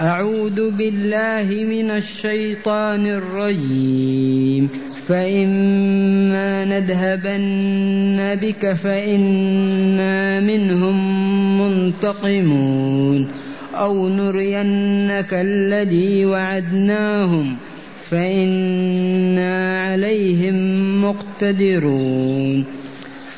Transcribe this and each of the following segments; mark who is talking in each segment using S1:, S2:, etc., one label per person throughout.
S1: أعوذ بالله من الشيطان الرجيم. فإما نذهبن بك فإنا منهم منتقمون. أو نرينك الذي وعدناهم فإنا عليهم مقتدرون.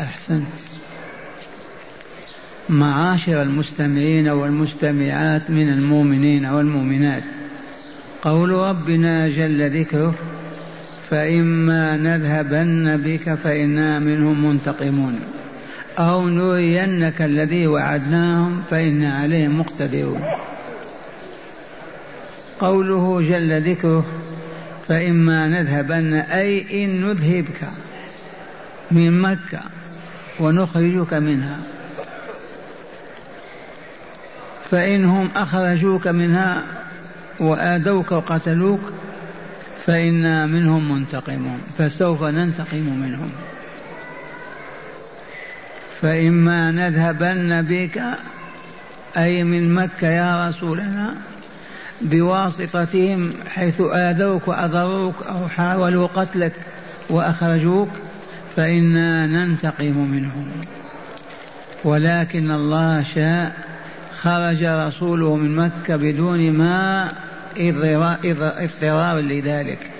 S2: أحسنت. معاشر المستمعين والمستمعات من المؤمنين والمؤمنات. قول ربنا جل ذكره فإما نذهبن بك فإنا منهم منتقمون. أو نرينك الذي وعدناهم فإنا عليهم مقتدرون. قوله جل ذكره فإما نذهبن أي إن نذهبك من مكة ونخرجك منها. فإنهم أخرجوك منها وآذوك وقتلوك فإنا منهم منتقمون فسوف ننتقم منهم. فإما نذهبن بك أي من مكة يا رسولنا بواسطتهم حيث آذوك وأضروك أو حاولوا قتلك وأخرجوك فإنا ننتقم منهم. ولكن الله شاء خرج رسوله من مكة بدون ما اضطرار لذلك.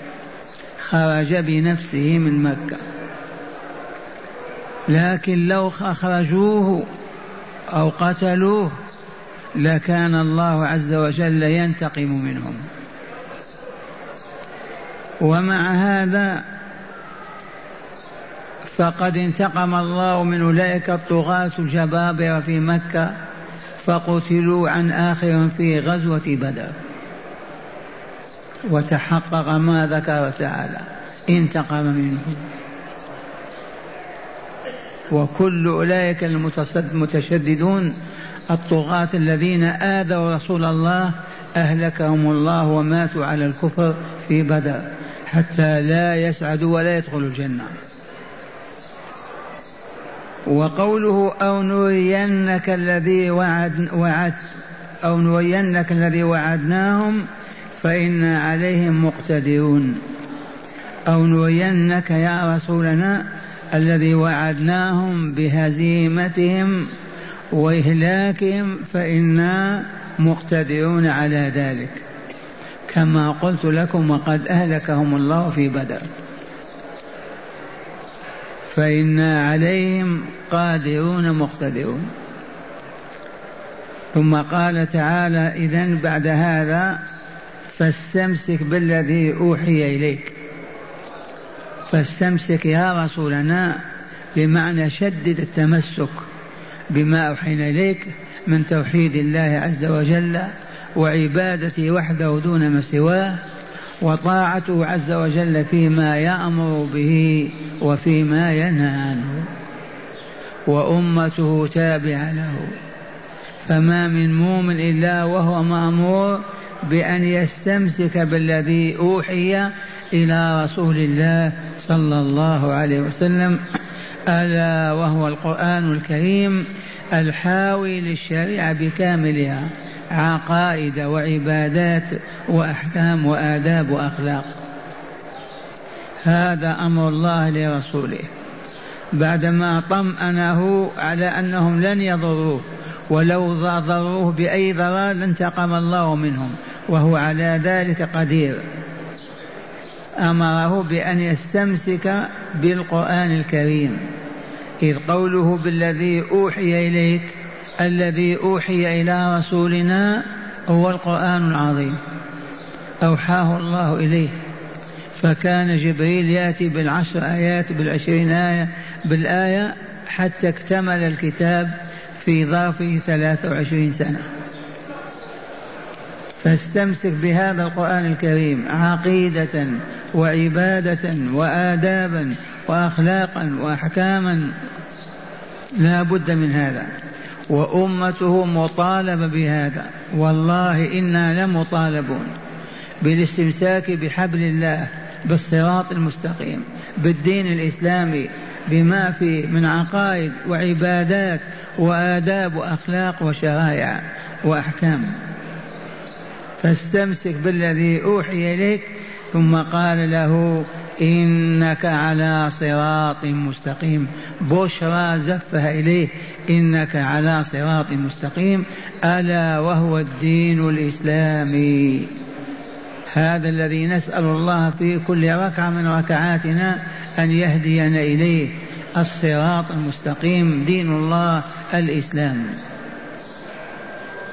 S2: خرج بنفسه من مكة. لكن لو أخرجوه أو قتلوه لكان الله عز وجل ينتقم منهم. ومع هذا فقد انتقم الله من أولئك الطغاة الجبابرة في مكة فقتلوا عن آخرهم في غزوة بدر. وتحقق ما ذكر تعالى انتقم منهم وكل أولئك المتشددون الطغاة الذين آذوا رسول الله أهلكهم الله وماتوا على الكفر في بدر حتى لا يسعدوا ولا يدخلوا الجنة. وقوله أو نرينك الذي وعد وعد أو نرينك الذي وعدناهم فإنا عليهم مقتدرون. أو نرينك يا رسولنا الذي وعدناهم بهزيمتهم وإهلاكهم فإنا مقتدرون على ذلك. كما قلت لكم وقد أهلكهم الله في بدر. فإنا عليهم قادرون مقتدرون. ثم قال تعالى إذا بعد هذا فاستمسك بالذي أوحي إليك. فاستمسك يا رسولنا بمعنى شدد التمسك بما أوحينا إليك من توحيد الله عز وجل وعبادته وحده دون ما سواه وطاعته عز وجل فيما يأمر به وفيما ينهى عنه. وأمته تابعة له. فما من مؤمن إلا وهو مأمور بأن يستمسك بالذي أوحي إلى رسول الله صلى الله عليه وسلم. ألا وهو القرآن الكريم الحاوي للشريعة بكاملها. عقائد وعبادات وأحكام وآداب وأخلاق. هذا أمر الله لرسوله. بعدما طمأنه على أنهم لن يضروه ولو ضروه بأي ضرر لانتقم الله منهم وهو على ذلك قدير. أمره بأن يستمسك بالقرآن الكريم. إذ قوله بالذي أوحي إليك الذي أوحي إلى رسولنا هو القرآن العظيم. أوحاه الله إليه. فكان جبريل يأتي بالعشر آيات بالعشرين آية بالآية حتى اكتمل الكتاب في ظرف ثلاث وعشرين سنة. فاستمسك بهذا القرآن الكريم عقيدة وعبادة وآدابا وأخلاقا وأحكاما. لا بد من هذا. وأمته مطالبة بهذا. والله إنا لمطالبون بالاستمساك بحبل الله بالصراط المستقيم بالدين الإسلامي بما في من عقائد وعبادات وآداب وأخلاق وشرائع وأحكام. فاستمسك بالذي أوحي إليك ثم قال له إنك على صراط مستقيم. بشرى زفها إليه إنك على صراط مستقيم. ألا وهو الدين الإسلامي. هذا الذي نسأل الله في كل ركعة من ركعاتنا أن يهدينا إليه. الصراط المستقيم دين الله الإسلام.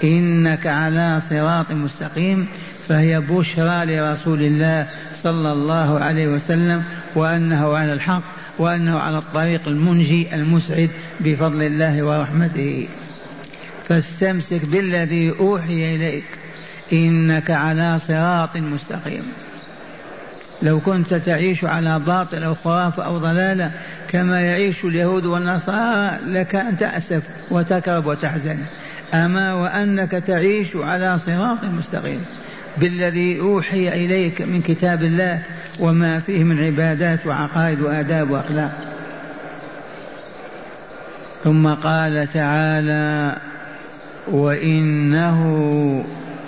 S2: إنك على صراط مستقيم فهي بشرى لرسول الله صلى الله عليه وسلم وأنه على الحق. وأنه على الطريق المنجي المسعد بفضل الله ورحمته. فاستمسك بالذي أوحي إليك إنك على صراط مستقيم. لو كنت تعيش على باطل أو خرافة أو ضلالة كما يعيش اليهود والنصارى لك أن تأسف وتكرب وتحزن. أما وأنك تعيش على صراط مستقيم. بالذي أوحي إليك من كتاب الله وما فيه من عبادات وعقائد وآداب وأخلاق. ثم قال تعالى وإنه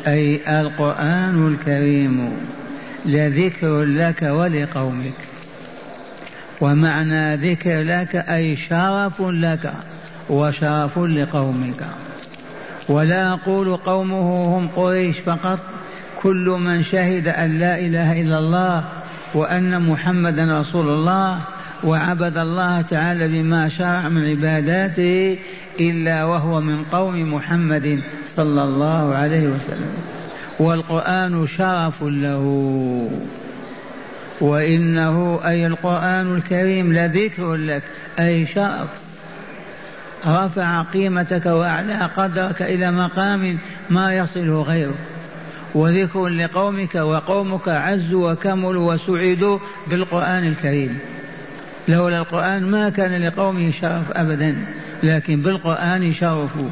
S2: أي القرآن الكريم لذكر لك ولقومك. ومعنى ذكر لك أي شرف لك وشرف لقومك. ولا أقول قومه هم قريش فقط كل من شهد أن لا إله إلا الله وأن محمدا رسول الله وعبد الله تعالى بما شرع من عباداته إلا وهو من قوم محمد صلى الله عليه وسلم. والقرآن شرف له. وإنه أي القرآن الكريم لذكر لك أي شرف. رفع قيمتك وأعلى قدرك إلى مقام ما يصله غيره وذكر لقومك وقومك عزوا وكملوا وسعدوا بالقرآن الكريم. لولا القرآن ما كان لقومه شرف أبدا لكن بالقرآن شرفوا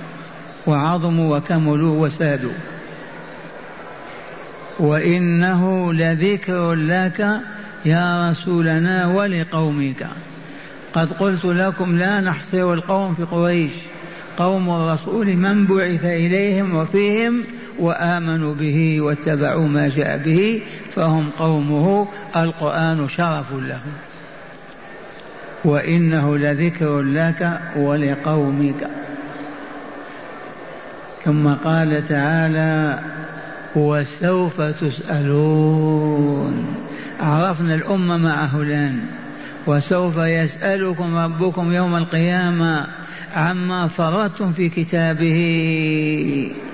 S2: وعظموا وكملوا وسادوا. وإنه لذكر لك يا رسولنا ولقومك. قد قلت لكم لا نحصر القوم في قريش. قوم الرسول من بعث إليهم وفيهم وآمنوا به واتبعوا ما جاء به فهم قومه القرآن شرف لهم. وإنه لذكر لك ولقومك. ثم قال تعالى وسوف تسألون. عرفنا الأمة مع هلان وسوف يسألكم ربكم يوم القيامة عما فرطتم في كتابه.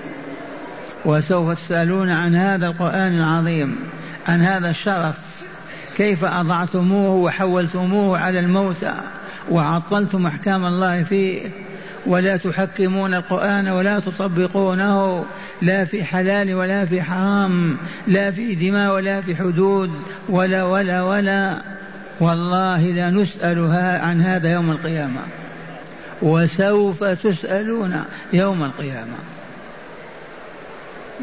S2: وسوف تسألون عن هذا القرآن العظيم عن هذا الشرف. كيف أضعتموه وحولتموه على الموتى وعطلتم أحكام الله فيه؟ ولا تحكمون القرآن ولا تطبقونه لا في حلال ولا في حرام لا في دماء ولا في حدود ولا ولا ولا. والله لنسألها عن هذا يوم القيامة. وسوف تسألون يوم القيامة.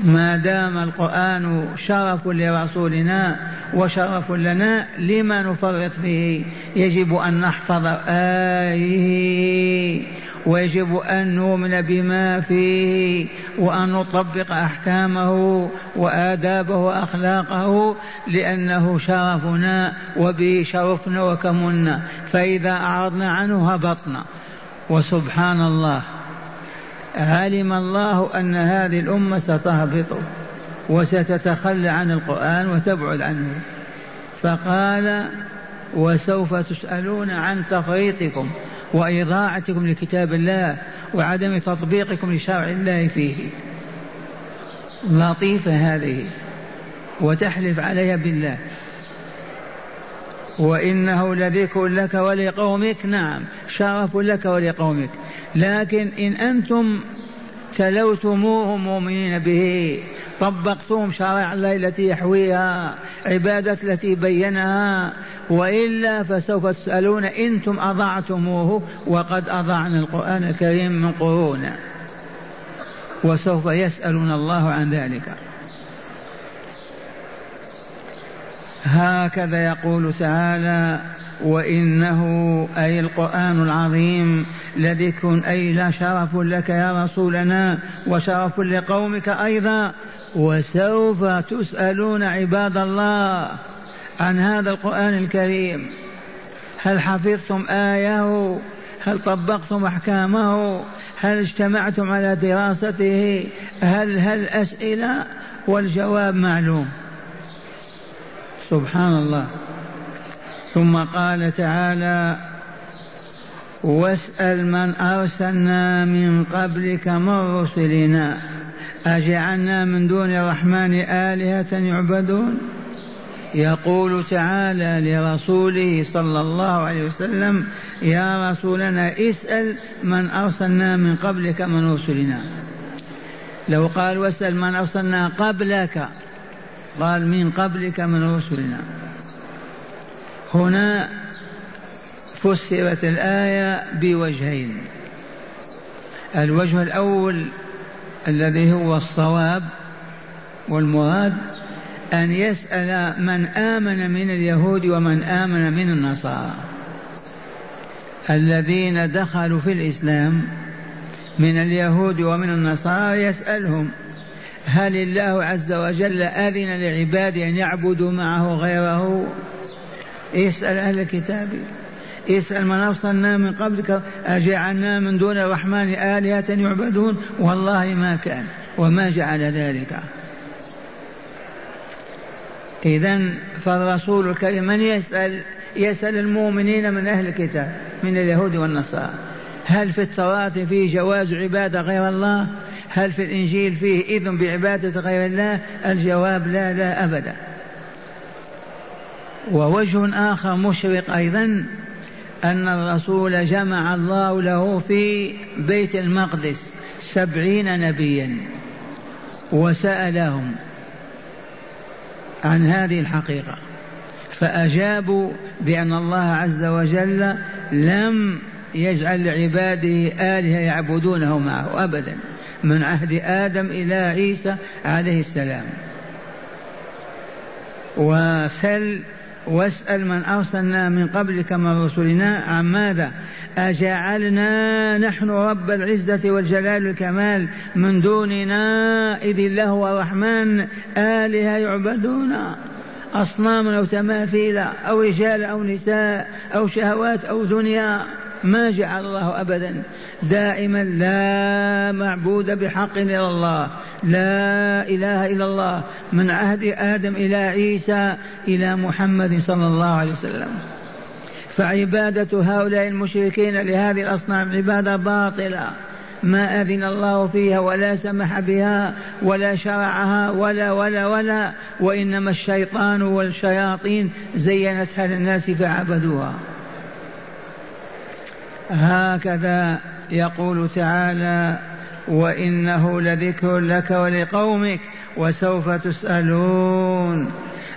S2: ما دام القرآن شرف لرسولنا وشرف لنا لما نفرط فيه يجب أن نحفظ آيه ويجب أن نؤمن بما فيه وأن نطبق أحكامه وآدابه وأخلاقه لأنه شرفنا وبه شرفنا وكمنا فإذا أعرضنا عنه هبطنا. وسبحان الله. علم الله أن هذه الأمة ستهبط وستتخلى عن القرآن وتبعد عنه. فقال وسوف تسألون عن تفريطكم وإضاعتكم لكتاب الله وعدم تطبيقكم لشرع الله فيه. لطيفة هذه وتحلف عليها بالله. وإنه لذكر لك ولقومك نعم شرف لك ولقومك. لكن إن أنتم تلوتموه مؤمنين به طبقتم شرائع الله التي يحويها عبادة التي بينها وإلا فسوف تسألون إنتم أضعتموه وقد أضعنا القرآن الكريم من قرون وسوف يسألون الله عن ذلك. هكذا يقول تعالى وإنه أي القرآن العظيم لذكر أي لا شرف لك يا رسولنا وشرف لقومك أيضا. وسوف تسألون عباد الله عن هذا القرآن الكريم. هل حفظتم آيه هل طبقتم أحكامه؟ هل اجتمعتم على دراسته؟ هل هل أسئلة؟ والجواب معلوم. سبحان الله. ثم قال تعالى واسأل من أرسلنا من قبلك من رسلنا. أجعلنا من دون الرحمن آلهة يعبدون؟ يقول تعالى لرسوله صلى الله عليه وسلم يا رسولنا اسأل من أرسلنا من قبلك من رسلنا. لو قال واسأل من أرسلنا قبلك قال من قبلك من رسلنا. هنا فسرت الآية بوجهين. الوجه الأول الذي هو الصواب والمراد أن يسأل من آمن من اليهود ومن آمن من النصارى. الذين دخلوا في الإسلام من اليهود ومن النصارى يسألهم هل الله عز وجل أذن لعباده أن يعبدوا معه غيره؟ اسأل أهل الكتاب. اسأل من أرسلنا من قبلك أجعلنا من دون الرحمن آلهة يعبدون؟ والله ما كان وما جعل ذلك. إذا فالرسول الكريم من يسأل؟ يسأل المؤمنين من أهل الكتاب من اليهود والنصارى. هل في التوراة فيه جواز عبادة غير الله؟ هل في الإنجيل فيه إذن بعبادة غير الله؟ الجواب لا لا أبدا. ووجه آخر مشرق أيضا أن الرسول جمع الله له في بيت المقدس سبعين نبيا وسألهم عن هذه الحقيقة. فأجابوا بأن الله عز وجل لم يجعل لعباده آلهة يعبدونه معه أبدا. من عهد آدم إلى عيسى عليه السلام. وسل واسأل من أرسلنا من قبلك من رسلنا عن ماذا؟ أجعلنا نحن رب العزة والجلال والكمال من دوننا إذ الله هو الرحمن آلهة يعبدون. أصناما أو تماثيل أو رجال أو نساء أو شهوات أو دنيا. ما جعل الله أبدا. دائما لا معبود بحق إلا الله. لا إله إلا الله. من عهد آدم إلى عيسى إلى محمد صلى الله عليه وسلم. فعبادة هؤلاء المشركين لهذه الأصنام عبادة باطلة. ما أذن الله فيها ولا سمح بها ولا شرعها ولا ولا ولا. وإنما الشيطان والشياطين زينتها للناس فعبدوها. هكذا يقول تعالى وإنه لذكر لك ولقومك وسوف تسألون.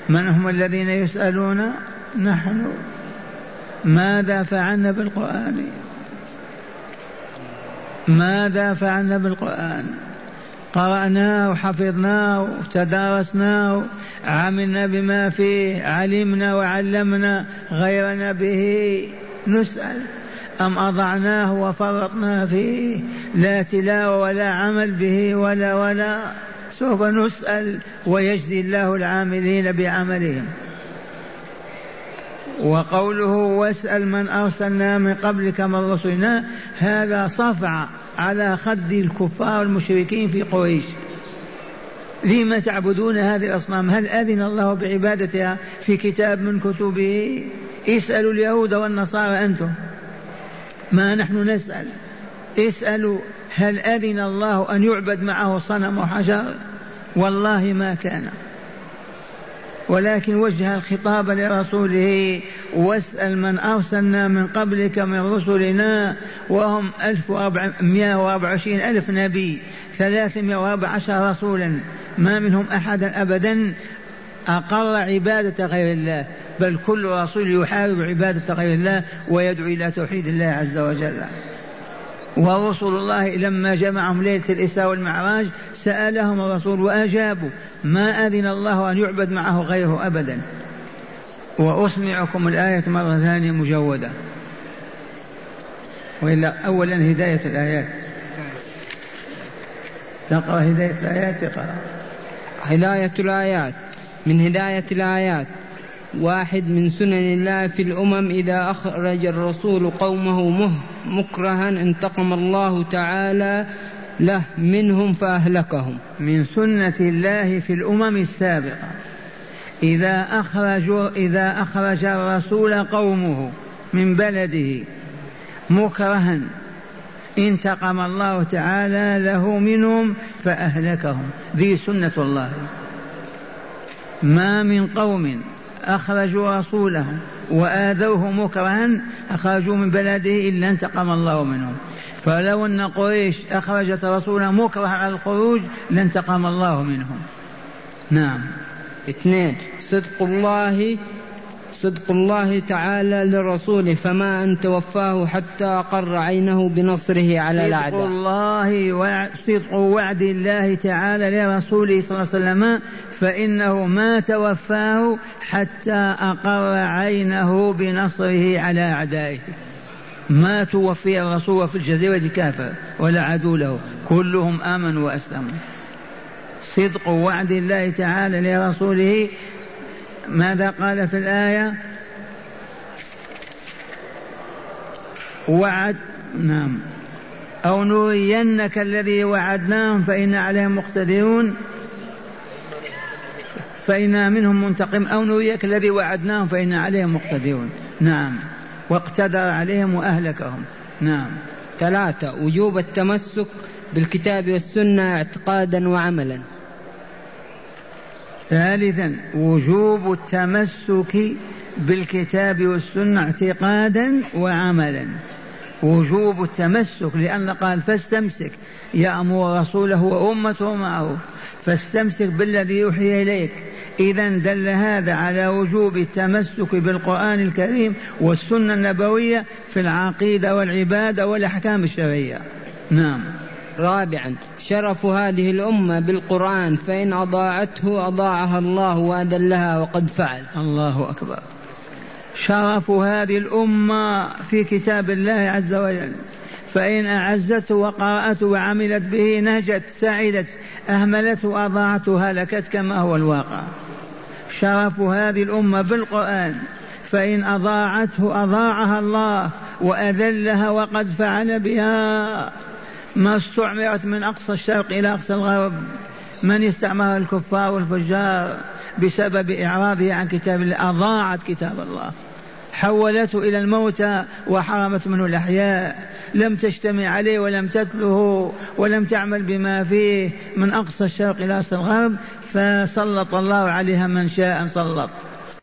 S2: من هم الذين يسألون؟ نحن. ماذا فعلنا بالقرآن؟ ماذا فعلنا بالقرآن؟ قرأناه وحفظناه وتدارسناه عملنا بما فيه علمنا وعلمنا غيرنا به. نسأل. أم أضعناه وفرطنا فيه لا تلاوة ولا عمل به ولا ولا سوف نسأل ويجزي الله العاملين بعملهم. وقوله واسأل من أرسلنا من قبلك من رسلنا هذا صفع على خد الكفار المشركين في قريش. لم تعبدون هذه الأصنام؟ هل أذن الله بعبادتها في كتاب من كتبه؟ اسألوا اليهود والنصارى أنتم. ما نحن نسأل. اسألوا هل أذن الله أن يعبد معه صنم وحجر والله ما كان. ولكن وجه الخطاب لرسوله واسأل من أرسلنا من قبلك من رسلنا وهم ألف وأربعمائة وأربع وعشرين ألف نبي ثلاثمائة وأربع عشر رسولا. ما منهم أحدا أبدا أقر عبادة غير الله. بل كل رسول يحارب عبادة غير الله ويدعو إلى توحيد الله عز وجل. ورسول الله لما جمعهم ليلة الإسراء والمعراج سألهم الرسول وأجابوا ما أذن الله أن يعبد معه غيره أبدا؟ وأسمعكم الآية مرة ثانية مجودة. وإلا أولا هداية الآيات. تقرأ هداية الآيات اقرأ.
S1: هداية الآيات. من هداية الآيات. واحد من سنن الله في الأمم إذا أخرج الرسول قومه مه مكرها انتقم الله تعالى له منهم فأهلكهم.
S2: من سنة الله في الأمم السابقة. إذا أخرج إذا أخرج الرسول قومه من بلده مكرها انتقم الله تعالى له منهم فأهلكهم. ذي سنة الله. ما من قوم أخرجوا رسولهم وآذوه مكرها أخرجوا من بلده إلا انتقم الله منهم. فلو أن قريش أخرجت رسولا مكرها على الخروج لانتقم الله منهم. نعم.
S1: اثنين صدق الله صدق الله تعالى لرسوله فما أن توفاه حتى أقر عينه بنصره على الأعداء.
S2: صدق الله صدق وعد الله تعالى لرسوله صلى الله عليه وسلم فإنه ما توفاه حتى أقر عينه بنصره على أعدائه. ما توفي الرسول في الجزيرة كافر ولا عدو له كلهم آمنوا وأسلموا. صدق وعد الله تعالى لرسوله ماذا قال في الآية؟ وعد نعم. أو نرينك الذي وعدناهم فإن عليهم مقتدرون فإنا منهم منتقم أو نريك الذي وعدناهم فإن عليهم مقتدرون. نعم. واقتدر عليهم وأهلكهم. نعم.
S1: ثلاثة وجوب التمسك بالكتاب والسنة اعتقادا وعملا.
S2: ثالثا وجوب التمسك بالكتاب والسنة اعتقادا وعملا. وجوب التمسك لأن قال فاستمسك يأمر رسوله وأمته معه. فاستمسك بالذي يوحي إليك. إذا دل هذا على وجوب التمسك بالقرآن الكريم والسنة النبوية في العقيدة والعبادة والأحكام الشرعية. نعم.
S1: رابعا شرف هذه الأمة بالقرآن فإن أضاعته أضاعها الله وأدلها وقد فعل.
S2: الله أكبر. شرف هذه الأمة في كتاب الله عز وجل. فإن أعزته وقرأته وعملت به نهجت سعدت أهملته أضاعته هلكت كما هو الواقع. شرف هذه الأمة بالقرآن. فإن أضاعته أضاعها الله وأذلها وقد فعل بها. ما استعمرت من أقصى الشرق إلى أقصى الغرب. من استعمرها الكفار والفجار بسبب إعراضه عن كتاب الله أضاعت كتاب الله. حولته إلى الموتى وحرمت منه الأحياء. لم تجتمع عليه ولم تتله ولم تعمل بما فيه من أقصى الشرق إلى أقصى الغرب. فسلط الله عليها من شاء سلط.